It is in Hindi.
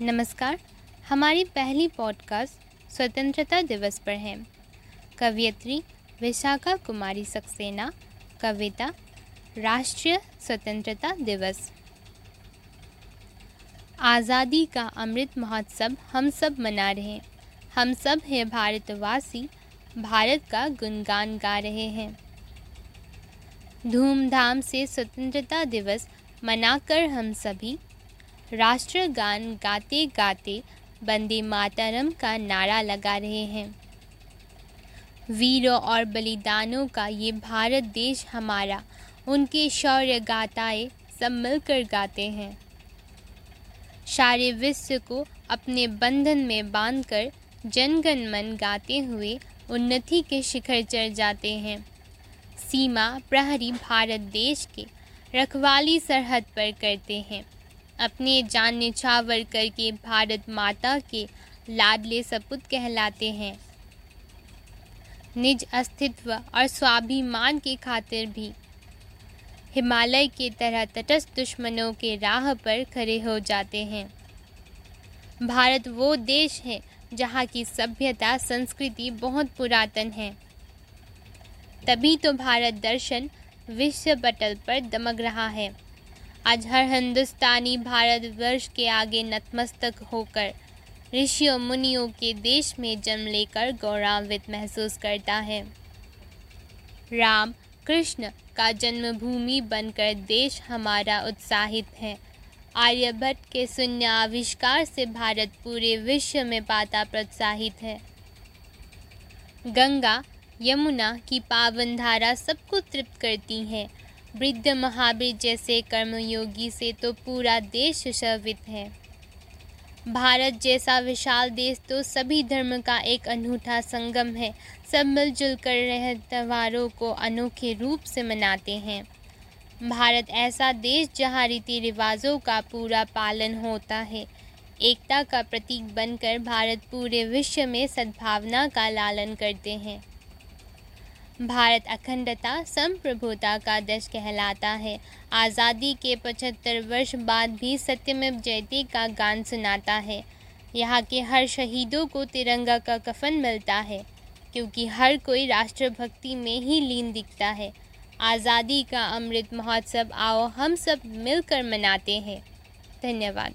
नमस्कार, हमारी पहली पॉडकास्ट स्वतंत्रता दिवस पर है। कवियत्री विशाखा कुमारी सक्सेना, कविता राष्ट्रीय स्वतंत्रता दिवस। आज़ादी का अमृत महोत्सव हम सब मना रहे हैं। हम सब हैं भारतवासी, भारत का गुणगान गा रहे हैं। धूमधाम से स्वतंत्रता दिवस मनाकर हम सभी राष्ट्रगान गाते गाते बंदे मातरम का नारा लगा रहे हैं। वीरों और बलिदानों का ये भारत देश हमारा, उनके शौर्य गाताए सब मिलकर गाते हैं। सारे विश्व को अपने बंधन में बांधकर जनगण मन गाते हुए उन्नति के शिखर चढ़ जाते हैं। सीमा प्रहरी भारत देश के रखवाली सरहद पर करते हैं। अपने जान निछावर करके भारत माता के लाडले सपुत कहलाते हैं। निज अस्तित्व और स्वाभिमान की खातिर भी हिमालय की तरह तटस्थ दुश्मनों के राह पर खड़े हो जाते हैं। भारत वो देश है जहाँ की सभ्यता, संस्कृति बहुत पुरातन है। तभी तो भारत दर्शन विश्व पटल पर दमक रहा है। आज हर हिंदुस्तानी भारतवर्ष के आगे नतमस्तक होकर ऋषियों, मुनियों के देश में जन्म लेकर गौरवान्वित महसूस करता है। राम कृष्ण का जन्मभूमि बनकर देश हमारा उत्साहित है। आर्यभट्ट के शून्य आविष्कार से भारत पूरे विश्व में पाता प्रोत्साहित है। गंगा यमुना की पावन धारा सबको तृप्त करती है। वृद्ध महावीर जैसे कर्मयोगी से तो पूरा देश सुशोभित है। भारत जैसा विशाल देश तो सभी धर्म का एक अनूठा संगम है। सब मिलजुल कर रहे त्योहारों को अनोखे रूप से मनाते हैं। भारत ऐसा देश जहाँ रीति रिवाजों का पूरा पालन होता है। एकता का प्रतीक बनकर भारत पूरे विश्व में सद्भावना का लालन करते हैं। भारत अखंडता, संप्रभुता का देश कहलाता है। आज़ादी के पचहत्तर वर्ष बाद भी सत्यमेव जयते का गान सुनाता है। यहाँ के हर शहीदों को तिरंगा का कफन मिलता है, क्योंकि हर कोई राष्ट्रभक्ति में ही लीन दिखता है। आज़ादी का अमृत महोत्सव आओ, हम सब मिलकर मनाते हैं। धन्यवाद।